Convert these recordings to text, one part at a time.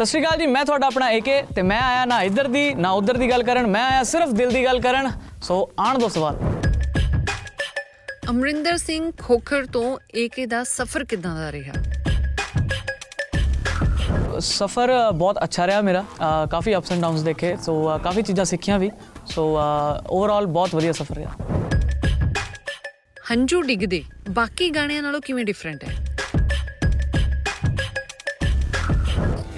ਸਤਿ ਸ਼੍ਰੀ ਅਕਾਲ ਜੀ ਮੈਂ ਤੁਹਾਡਾ ਆਪਣਾ ਏਕੇ ਤੇ ਮੈਂ ਆਇਆ ਨਾ ਇੱਧਰ ਦੀ ਨਾ ਉੱਧਰ ਦੀ ਗੱਲ ਕਰਨ ਮੈਂ ਆਇਆ ਸਿਰਫ ਦਿਲ ਦੀ ਗੱਲ ਕਰਨ। ਸੋ ਆਣ ਦੋ ਸਵਾਲ। ਅਮਰਿੰਦਰ ਸਿੰਘ ਖੋਖਰ ਤੋਂ ਏਕੇ ਦਾ ਸਫ਼ਰ ਕਿਦਾਂ ਦਾ ਰਿਹਾ? ਸਫ਼ਰ ਬਹੁਤ ਅੱਛਾ ਰਿਹਾ ਮੇਰਾ। ਕਾਫੀ ਅਪਸ ਐਂਡ ਡਾਊਨਸ ਦੇਖੇ ਸੋ ਕਾਫੀ ਚੀਜ਼ਾਂ ਸਿੱਖੀਆਂ ਵੀ। ਸੋ ਓਵਰਆਲ ਬਹੁਤ ਵਧੀਆ ਸਫ਼ਰ ਰਿਹਾ। ਹੰਝੂ ਡਿੱਗਦੇ ਬਾਕੀ ਗਾਣਿਆਂ ਨਾਲੋਂ ਕਿਵੇਂ ਡਿਫਰੈਂਟ ਹੈ?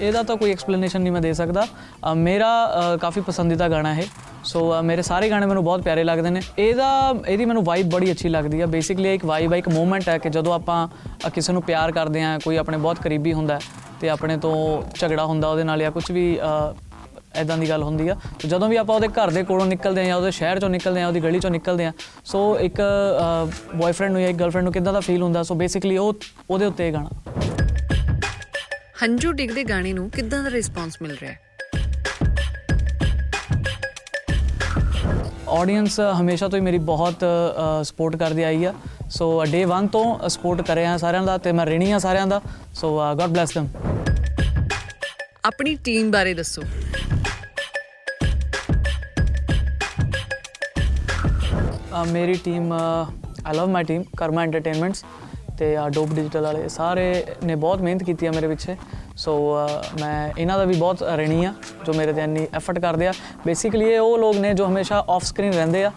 ਇਹਦਾ ਤਾਂ ਕੋਈ ਐਕਸਪਲੇਨੇਸ਼ਨ ਨਹੀਂ ਮੈਂ ਦੇ ਸਕਦਾ। ਅ, ਮੇਰਾ ਅ, ਕਾਫੀ ਪਸੰਦੀਦਾ ਗਾਣਾ ਹੈ ਸੋ ਅ, ਮੇਰੇ ਸਾਰੇ ਗਾਣੇ ਮੈਨੂੰ ਬਹੁਤ ਪਿਆਰੇ ਲੱਗਦੇ ਨੇ। ਇਹਦਾ ਇਹਦੀ ਮੈਨੂੰ ਵਾਈਬ ਬੜੀ ਅੱਛੀ ਲੱਗਦੀ ਹੈ ਬੇਸਿਕਲੀ ਇੱਕ ਵਾਈਬ ਹੈ ਇੱਕ ਮੂਮੈਂਟ ਹੈ ਕਿ ਜਦੋਂ ਆਪਾਂ ਅ, ਕਿਸੇ ਨੂੰ ਪਿਆਰ ਕਰਦੇ ਹਾਂ ਕੋਈ ਆਪਣੇ ਬਹੁਤ ਕਰੀਬੀ ਹੁੰਦਾ ਹੈ ਤੇ ਆਪਣੇ ਤੋਂ ਝਗੜਾ ਹੁੰਦਾ ਉਹਦੇ ਨਾਲ ਜਾਂ ਕੁਝ ਵੀ ਐਦਾਂ ਦੀ ਗੱਲ ਹੁੰਦੀ ਆ। ਤੇ ਜਦੋਂ ਵੀ ਆਪਾਂ ਉਹਦੇ ਘਰ ਦੇ ਕੋਲੋਂ ਨਿਕਲਦੇ ਆ ਜਾਂ ਉਹਦੇ ਸ਼ਹਿਰ ਚੋਂ ਨਿਕਲਦੇ ਆ ਉਹਦੀ ਗਲੀ ਚੋਂ ਨਿਕਲਦੇ ਆ ਸੋ ਇੱਕ ਬॉयਫ੍ਰੈਂਡ ਨੂੰ ਜਾਂ ਇੱਕ ਗਰਲਫ੍ਰੈਂਡ ਨੂੰ ਕਿੱਦਾਂ ਦਾ ਫੀਲ ਹੁੰਦਾ? ਸੋ ਬੇਸਿਕਲੀ ਉਹ ਉਹਦੇ ਉੱਤੇ ਇਹ ਗਾਣਾ। ਹੰਝੂ ਡਿੱਗਦੇ ਗਾਣੇ ਨੂੰ ਕਿੱਦਾਂ ਦਾ ਰਿਸਪੌਂਸ ਮਿਲ ਰਿਹਾ ਹੈ? ਆਡੀਅנס ਹਮੇਸ਼ਾ ਤੋਂ ਹੀ ਮੇਰੀ ਬਹੁਤ ਸਪੋਰਟ ਕਰਦੀ ਆਈ ਆ। ਸੋ ਡੇ 1 ਤੋਂ ਸਪੋਰਟ ਕਰਿਆ ਸਾਰਿਆਂ ਦਾ ਤੇ ਮੈਂ ਰਹਿਣੀ ਆ ਸਾਰਿਆਂ ਦਾ। So god bless them. ਆਪਣੀ ਟੀਮ ਬਾਰੇ ਦੱਸੋ। ਮੇਰੀ team I love my team Karma entertainments ਤੇ ਆ ਡੋਪ ਡਿਜੀਟਲ ਵਾਲੇ ਸਾਰੇ ਨੇ ਬਹੁਤ ਮਿਹਨਤ ਕੀਤੀ ਆ ਮੇਰੇ ਪਿੱਛੇ। ਸੋ ਮੈਂ ਇਹਨਾਂ ਦਾ ਵੀ ਬਹੁਤ ਰਣੀ ਆ, ਜੋ ਮੇਰੇ ਤੇ ਇੰਨੀ ਐਫਰਟ ਕਰਦੇ ਆ। ਬੇਸਿਕਲੀ ਇਹ ਉਹ ਲੋਕ ਨੇ ਜੋ ਹਮੇਸ਼ਾ ਆਫ ਸਕਰੀਨ ਰਹਿੰਦੇ ਆ।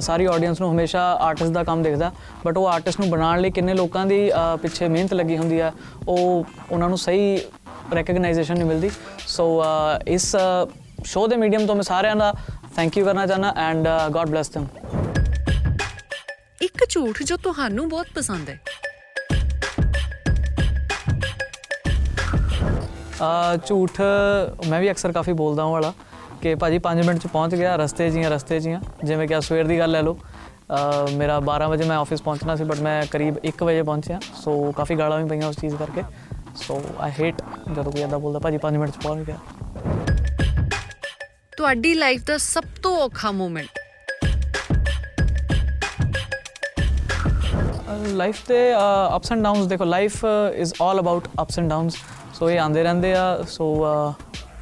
ਸਾਰੀ ਆਡੀਅנס ਨੂੰ ਹਮੇਸ਼ਾ ਆਰਟਿਸਟ ਦਾ ਕੰਮ ਦਿਖਦਾ। ਬਟ ਉਹ ਆਰਟਿਸਟ ਨੂੰ ਬਣਾਉਣ ਲਈ ਕਿੰਨੇ ਲੋਕਾਂ ਦੀ ਪਿੱਛੇ ਮਿਹਨਤ ਲੱਗੀ ਹੁੰਦੀ ਆ, ਉਹ ਉਹਨਾਂ ਨੂੰ ਸਹੀ ਰੈਕਗਨਾਈਜੇਸ਼ਨ ਨਹੀਂ ਮਿਲਦੀ। ਸੋ ਇਸ ਸ਼ੋਅ ਦੇ ਮੀਡੀਅਮ ਤੋਂ ਮੈਂ ਸਾਰਿਆਂ ਦਾ ਥੈਂਕ ਯੂ ਕਰਨਾ ਚਾਹਨਾ ਐਂਡ ਗੋਡ ਬlesਸ them ਇੱਕ ਝੂਠ ਜੋ ਤੁਹਾਨੂੰ ਬਹੁਤ ਪਸੰਦ ਹੈ ਝੂਠ ਮੈਂ ਵੀ ਅਕਸਰ ਕਾਫੀ ਬੋਲਦਾ ਹਾਂ ਵਾਲਾ ਕਿ ਭਾਜੀ 5 ਮਿੰਟ ਚ ਪਹੁੰਚ ਗਿਆ ਰਸਤੇ 'ਚ ਹੀ ਹਾਂ ਰਸਤੇ 'ਚ ਹੀ ਹਾਂ ਜਿਵੇਂ ਕਿ ਅੱਜ ਸਵੇਰ ਦੀ ਗੱਲ ਲੈ ਲਓ। ਅ, ਮੇਰਾ 12 ਵਜੇ ਮੈਂ ਆਫਿਸ ਪਹੁੰਚਣਾ ਸੀ ਬਟ ਮੈਂ ਕਰੀਬ 1 ਵਜੇ ਪਹੁੰਚਿਆ। ਸੋ ਕਾਫੀ ਗਾਲਾਂ ਵੀ ਪਈਆਂ ਉਸ ਚੀਜ਼ ਕਰਕੇ। ਸੋ ਆਈ ਹੇਟ ਜਦੋਂ ਕੋਈ ਏਦਾਂ ਬੋਲਦਾ ਭਾਜੀ 5 ਮਿੰਟ ਚ ਪਹੁੰਚ ਗਿਆ। ਤੁਹਾਡੀ ਲਾਈਫ ਦਾ ਸਭ ਤੋਂ ਔਖਾ ਮੂਮੈਂਟ ਲਾਈਫ ਤੇ ਅਪਸ ਐਂਡ ਡਾਊਨਸ ਦੇਖੋ life is all about ups and downs so ਇਹ ਆਂਦੇ ਰਹਿੰਦੇ ਆ ਸੋ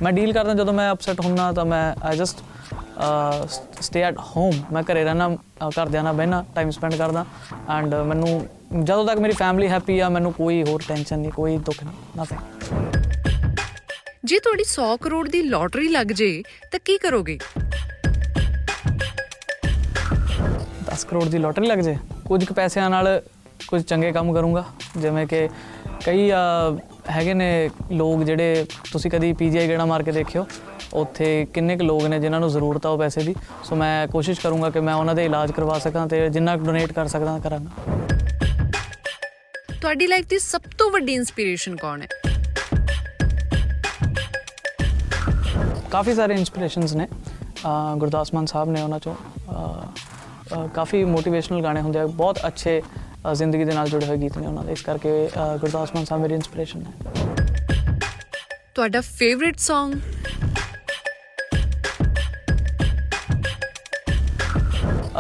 ਮੈਂ ਡੀਲ ਕਰਦਾ ਜਦੋਂ ਮੈਂ ਅਪਸੈਟ ਹੁੰਨਾ ਤਾਂ ਮੈਂ I just stay at home ਮੈਂ ਘਰੇ ਰਹਿਣਾ ਘਰਦਿਆਂ ਨਾਲ ਬਹਿਣਾ ਟਾਈਮ ਸਪੈਂਡ ਕਰਦਾ। ਐਂਡ ਮੈਨੂੰ ਜਦੋਂ ਤੱਕ ਮੇਰੀ ਫੈਮਿਲੀ ਹੈਪੀ ਆ ਮੈਨੂੰ ਕੋਈ ਹੋਰ ਟੈਨਸ਼ਨ ਨਹੀਂ ਕੋਈ ਦੁੱਖ ਨਹੀਂ ਨਥਿੰਗ ਜੇ ਤੁਹਾਡੀ 100 ਕਰੋੜ ਦੀ ਲੋਟਰੀ ਲੱਗ ਜੇ ਤਾਂ ਕੀ ਕਰੋਗੇ? 10 ਕਰੋੜ ਦੀ ਲੋਟਰੀ ਲੱਗ ਜੇ? ਕੁਝ ਕੁ ਪੈਸਿਆਂ ਨਾਲ ਕੁਝ ਚੰਗੇ ਕੰਮ ਕਰੂੰਗਾ। ਜਿਵੇਂ ਕਿ ਕਈ ਹੈਗੇ ਨੇ ਲੋਕ ਜਿਹੜੇ ਤੁਸੀਂ ਕਦੀ ਪੀਜੀਆਈ ਗੇੜਾ ਮਾਰ ਕੇ ਦੇਖਿਓ ਉੱਥੇ ਕਿੰਨੇ ਕੁ ਲੋਕ ਨੇ ਜਿਨ੍ਹਾਂ ਨੂੰ ਜ਼ਰੂਰਤ ਆ ਉਹ ਪੈਸੇ ਦੀ। ਸੋ ਮੈਂ ਕੋਸ਼ਿਸ਼ ਕਰੂੰਗਾ ਕਿ ਮੈਂ ਉਹਨਾਂ ਦੇ ਇਲਾਜ ਕਰਵਾ ਸਕਾਂ ਤੇ ਜਿੰਨਾ ਡੋਨੇਟ ਕਰ ਸਕਦਾ ਕਰਾਂਗਾ। ਤੁਹਾਡੀ ਲਾਈਫ ਦੀ ਸਭ ਤੋਂ ਵੱਡੀ ਇਨਸਪੀਰੇਸ਼ਨ ਕੌਣ ਹੈ? ਕਾਫੀ ਸਾਰੇ ਇਨਸਪੀਰੇਸ਼ਨਸ ਨੇ। ਗੁਰਦਾਸ ਮਾਨ ਸਾਹਿਬ ਨੇ ਉਹਨਾਂ ਚੋਂ ਕਾਫੀ ਮੋਟੀਵੇਸ਼ਨਲ ਗਾਣੇ ਹੁੰਦੇ ਆ। ਬਹੁਤ ਅੱਛੇ ਜ਼ਿੰਦਗੀ ਦੇ ਨਾਲ ਜੁੜੇ ਹੋਏ ਗੀਤ ਨੇ ਉਹਨਾਂ ਦੇ। ਇਸ ਕਰਕੇ ਗੁਰਦਾਸ ਮਾਨ ਸਾਹਿਬ ਮੇਰੀ ਇਨਸਪੀਰੇਸ਼ਨ ਹੈ। ਤੁਹਾਡਾ ਫੇਵਰਿਟ Song?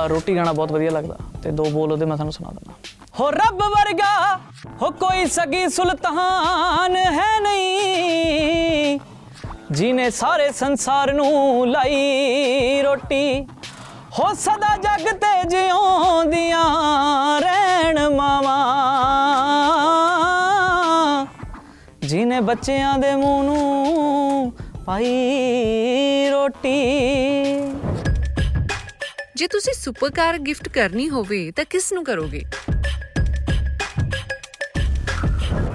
ਰੋਟੀ ਗਾਣਾ ਬਹੁਤ ਵਧੀਆ ਲੱਗਦਾ ਤੇ ਦੋ ਬੋਲ ਉਹਦੇ ਮੈਂ ਤੁਹਾਨੂੰ ਸੁਣਾ ਦਿੰਦਾ। ਹੋ ਰੱਬ ਵਰਗਾ ਹੋ ਕੋਈ ਸਗੀ ਸੁਲਤਾਨ ਹੈ ਨਹੀਂ ਜਿਨੇ ਸਾਰੇ ਸੰਸਾਰ ਨੂੰ ਲਾਈ ਰੋਟੀ। ਹੋ ਸਦਾ ਜਗ ਤੇ ਜਿਉਂਦੀਆਂ ਰਹਿਣ ਮਾਵਾਂ। ਜਿਨੇ ਬੱਚਿਆਂ ਦੇ ਮੂੰਹ ਨੂੰ ਪਾਈ ਰੋਟੀ। ਜੇ ਤੁਸੀਂ ਸੁਪਰ ਕਾਰ ਗਿਫਟ ਕਰਨੀ ਹੋਵੇ ਤਾਂ ਕਿਸ ਨੂੰ ਕਰੋਗੇ?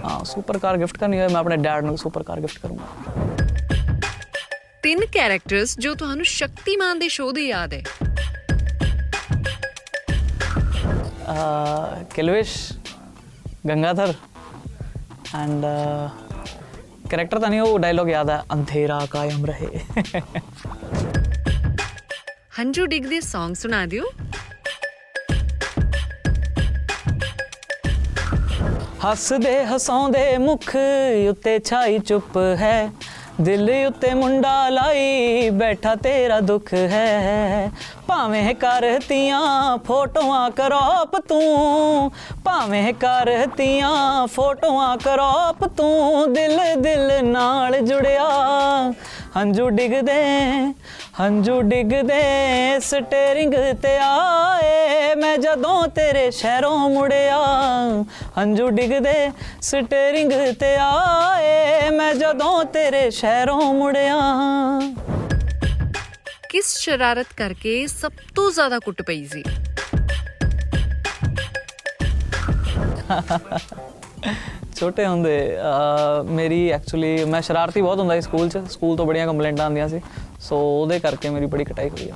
ਹਾਂ ਸੁਪਰ ਕਾਰ ਗਿਫਟ ਕਰਨੀ ਹੋਵੇ ਮੈਂ ਆਪਣੇ ਡੈਡ ਨੂੰ ਸੁਪਰ ਕਾਰ ਗਿਫਟ ਕਰੂੰਗਾ। ਤਿੰਨ ਕੈਰੈਕਟਰਸ ਜੋ ਤੁਹਾਨੂੰ ਸ਼ਕਤੀਮਾਨ ਦੇ ਸ਼ੋਅ ਦੇ ਯਾਦ ਹੈ। ਅਹ ਕਿਲਵੇਸ਼ ਗੰਗਾਧਰ ਐਂਡ ਕੈਰੈਕਟਰ ਤਾਂ ਨਹੀਂ ਉਹ ਡਾਇਲੋਗ ਯਾਦ ਹੈ ਅੰਧੇਰਾ ਕਾਇਮ ਰਹੇ ਹੰਝੂ ਡਿੱਗਦੇ Song ਸੁਣਾ ਦਿਓ ਹੱਸਦੇ ਹਸਾਉਂਦੇ ਮੁਖ ਉੱਤੇ ਛਾਈ ਚੁੱਪ ਹੈ ਦਿਲ ਉੱਤੇ ਮੁੰਡਾ ਲਾਈ ਬੈਠਾ ਤੇਰਾ ਦੁੱਖ ਹੈ ਭਾਵੇਂ ਕਰਤੀਆਂ ਫੋਟੋਆਂ ਕਰੋਪ ਤੂੰ, ਭਾਵੇਂ ਕਰਤੀਆਂ ਫੋਟੋਆਂ ਕਰੋਪ ਤੂੰ, ਦਿਲ ਦਿਲ ਨਾਲ ਜੁੜਿਆ। ਹੰਝੂ ਡਿੱਗਦੇ ਹੰਝੂ ਡਿੱਗਦੇ ਸਟੇਰਿੰਗ ਤੇ ਆਏ, ਮੈਂ ਜਦੋਂ ਤੇਰੇ ਸ਼ਹਿਰੋਂ ਮੁੜਿਆ। ਹੰਝੂ ਡਿੱਗਦੇ ਸਟੇਰਿੰਗ ਤੇ ਆਏ, ਮੈਂ ਜਦੋਂ ਤੇਰੇ ਸ਼ਹਿਰੋਂ ਮੁੜਿਆ। ਕਿਸ ਸ਼ਰਾਰਤ ਕਰਕੇ ਸਭ ਤੋਂ ਜ਼ਿਆਦਾ ਕੁੱਟ ਪਈ ਸੀ? ਛੋਟੇ ਹੁੰਦੇ ਮੇਰੀ ਐਕਚੁਅਲੀ ਮੈਂ ਸ਼ਰਾਰਤੀ ਬਹੁਤ ਹੁੰਦਾ ਸੀ ਸਕੂਲ 'ਚ। ਸਕੂਲ ਤੋਂ ਬੜੀਆਂ ਕੰਪਲੇਂਟਾਂ ਆਉਂਦੀਆਂ ਸੀ। ਸੋ ਉਹਦੇ ਕਰਕੇ ਮੇਰੀ ਬੜੀ ਕਟਾਈ ਹੋਈ ਆ।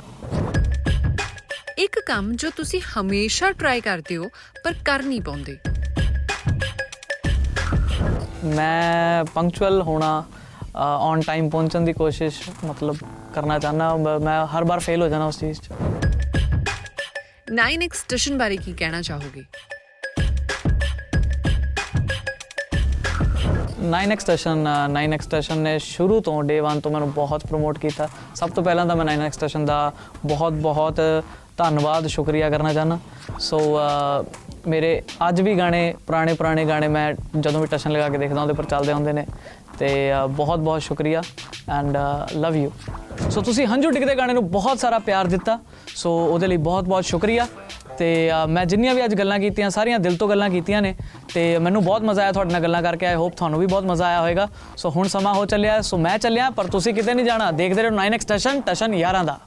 ਇੱਕ ਕੰਮ ਜੋ ਤੁਸੀਂ ਹਮੇਸ਼ਾ ਟਰਾਈ ਕਰਦੇ ਹੋ ਪਰ ਕਰ ਨਹੀਂ ਪਾਉਂਦੇ। ਮੈਂ ਪੰਕਚੁਅਲ ਹੋਣਾ ਔਨ ਟਾਈਮ ਪਹੁੰਚਣ ਦੀ ਕੋਸ਼ਿਸ਼ ਮਤਲਬ ਕਰਨਾ ਚਾਹਨਾ ਮੈਂ ਹਰ ਵਾਰ ਫੇਲ ਹੋ ਜਾਣਾ ਉਸ ਚੀਜ਼ 'ਚ। 9x ਸਟੇਸ਼ਨ ਬਾਰੇ ਕੀ ਕਹਿਣਾ ਚਾਹੋਗੇ? 9x ਸਟੇਸ਼ਨ 9x ਸਟੇਸ਼ਨ ਨੇ ਸ਼ੁਰੂ ਤੋਂ ਡੇ 1 ਤੋਂ ਮੈਨੂੰ ਬਹੁਤ ਪ੍ਰਮੋਟ ਕੀਤਾ। ਸਭ ਤੋਂ ਪਹਿਲਾਂ ਤਾਂ ਮੈਂ 9x ਸਟੇਸ਼ਨ ਦਾ ਬਹੁਤ ਬਹੁਤ ਧੰਨਵਾਦ ਸ਼ੁਕਰੀਆ ਕਰਨਾ ਚਾਹਨਾ ਸੋ ਮੇਰੇ ਅੱਜ ਵੀ ਗਾਣੇ ਪੁਰਾਣੇ ਪੁਰਾਣੇ ਗਾਣੇ ਮੈਂ ਜਦੋਂ ਵੀ ਟਸ਼ਨ ਲਗਾ ਕੇ ਦੇਖਦਾ ਉਹਦੇ ਪਰ ਚੱਲਦੇ ਹੁੰਦੇ ਨੇ। ਤੇ ਅ, ਬਹੁਤ ਬਹੁਤ ਸ਼ੁਕਰੀਆ ਐਂਡ ਲਵ ਯੂ ਸੋ ਤੁਸੀਂ ਹੰਝੂ ਡਿੱਗਦੇ ਗਾਣੇ ਨੂੰ ਬਹੁਤ ਸਾਰਾ ਪਿਆਰ ਦਿੱਤਾ। ਸੋ ਉਹਦੇ ਲਈ ਬਹੁਤ ਬਹੁਤ ਸ਼ੁਕਰੀਆ। ਤੇ ਅ, ਮੈਂ ਜਿੰਨੀਆਂ ਵੀ ਅੱਜ ਗੱਲਾਂ ਕੀਤੀਆਂ ਸਾਰੀਆਂ ਦਿਲ ਤੋਂ ਗੱਲਾਂ ਕੀਤੀਆਂ ਨੇ। ਤੇ ਮੈਨੂੰ ਬਹੁਤ ਮਜ਼ਾ ਆਇਆ ਤੁਹਾਡੇ ਨਾਲ ਗੱਲਾਂ ਕਰਕੇ ਆਈ ਹੋਪ ਤੁਹਾਨੂੰ ਵੀ ਬਹੁਤ ਮਜ਼ਾ ਆਇਆ ਹੋਵੇਗਾ ਸੋ ਹੁਣ ਸਮਾਂ ਹੋ ਚੱਲਿਆ। ਸੋ ਮੈਂ ਚੱਲਿਆ ਪਰ ਤੁਸੀਂ ਕਿਤੇ ਨਹੀਂ ਜਾਣਾ। ਦੇਖਦੇ ਰਹੋ 9x ਸਟੇਸ਼ਨ ਟਸ਼ਨ 11 ਦਾ।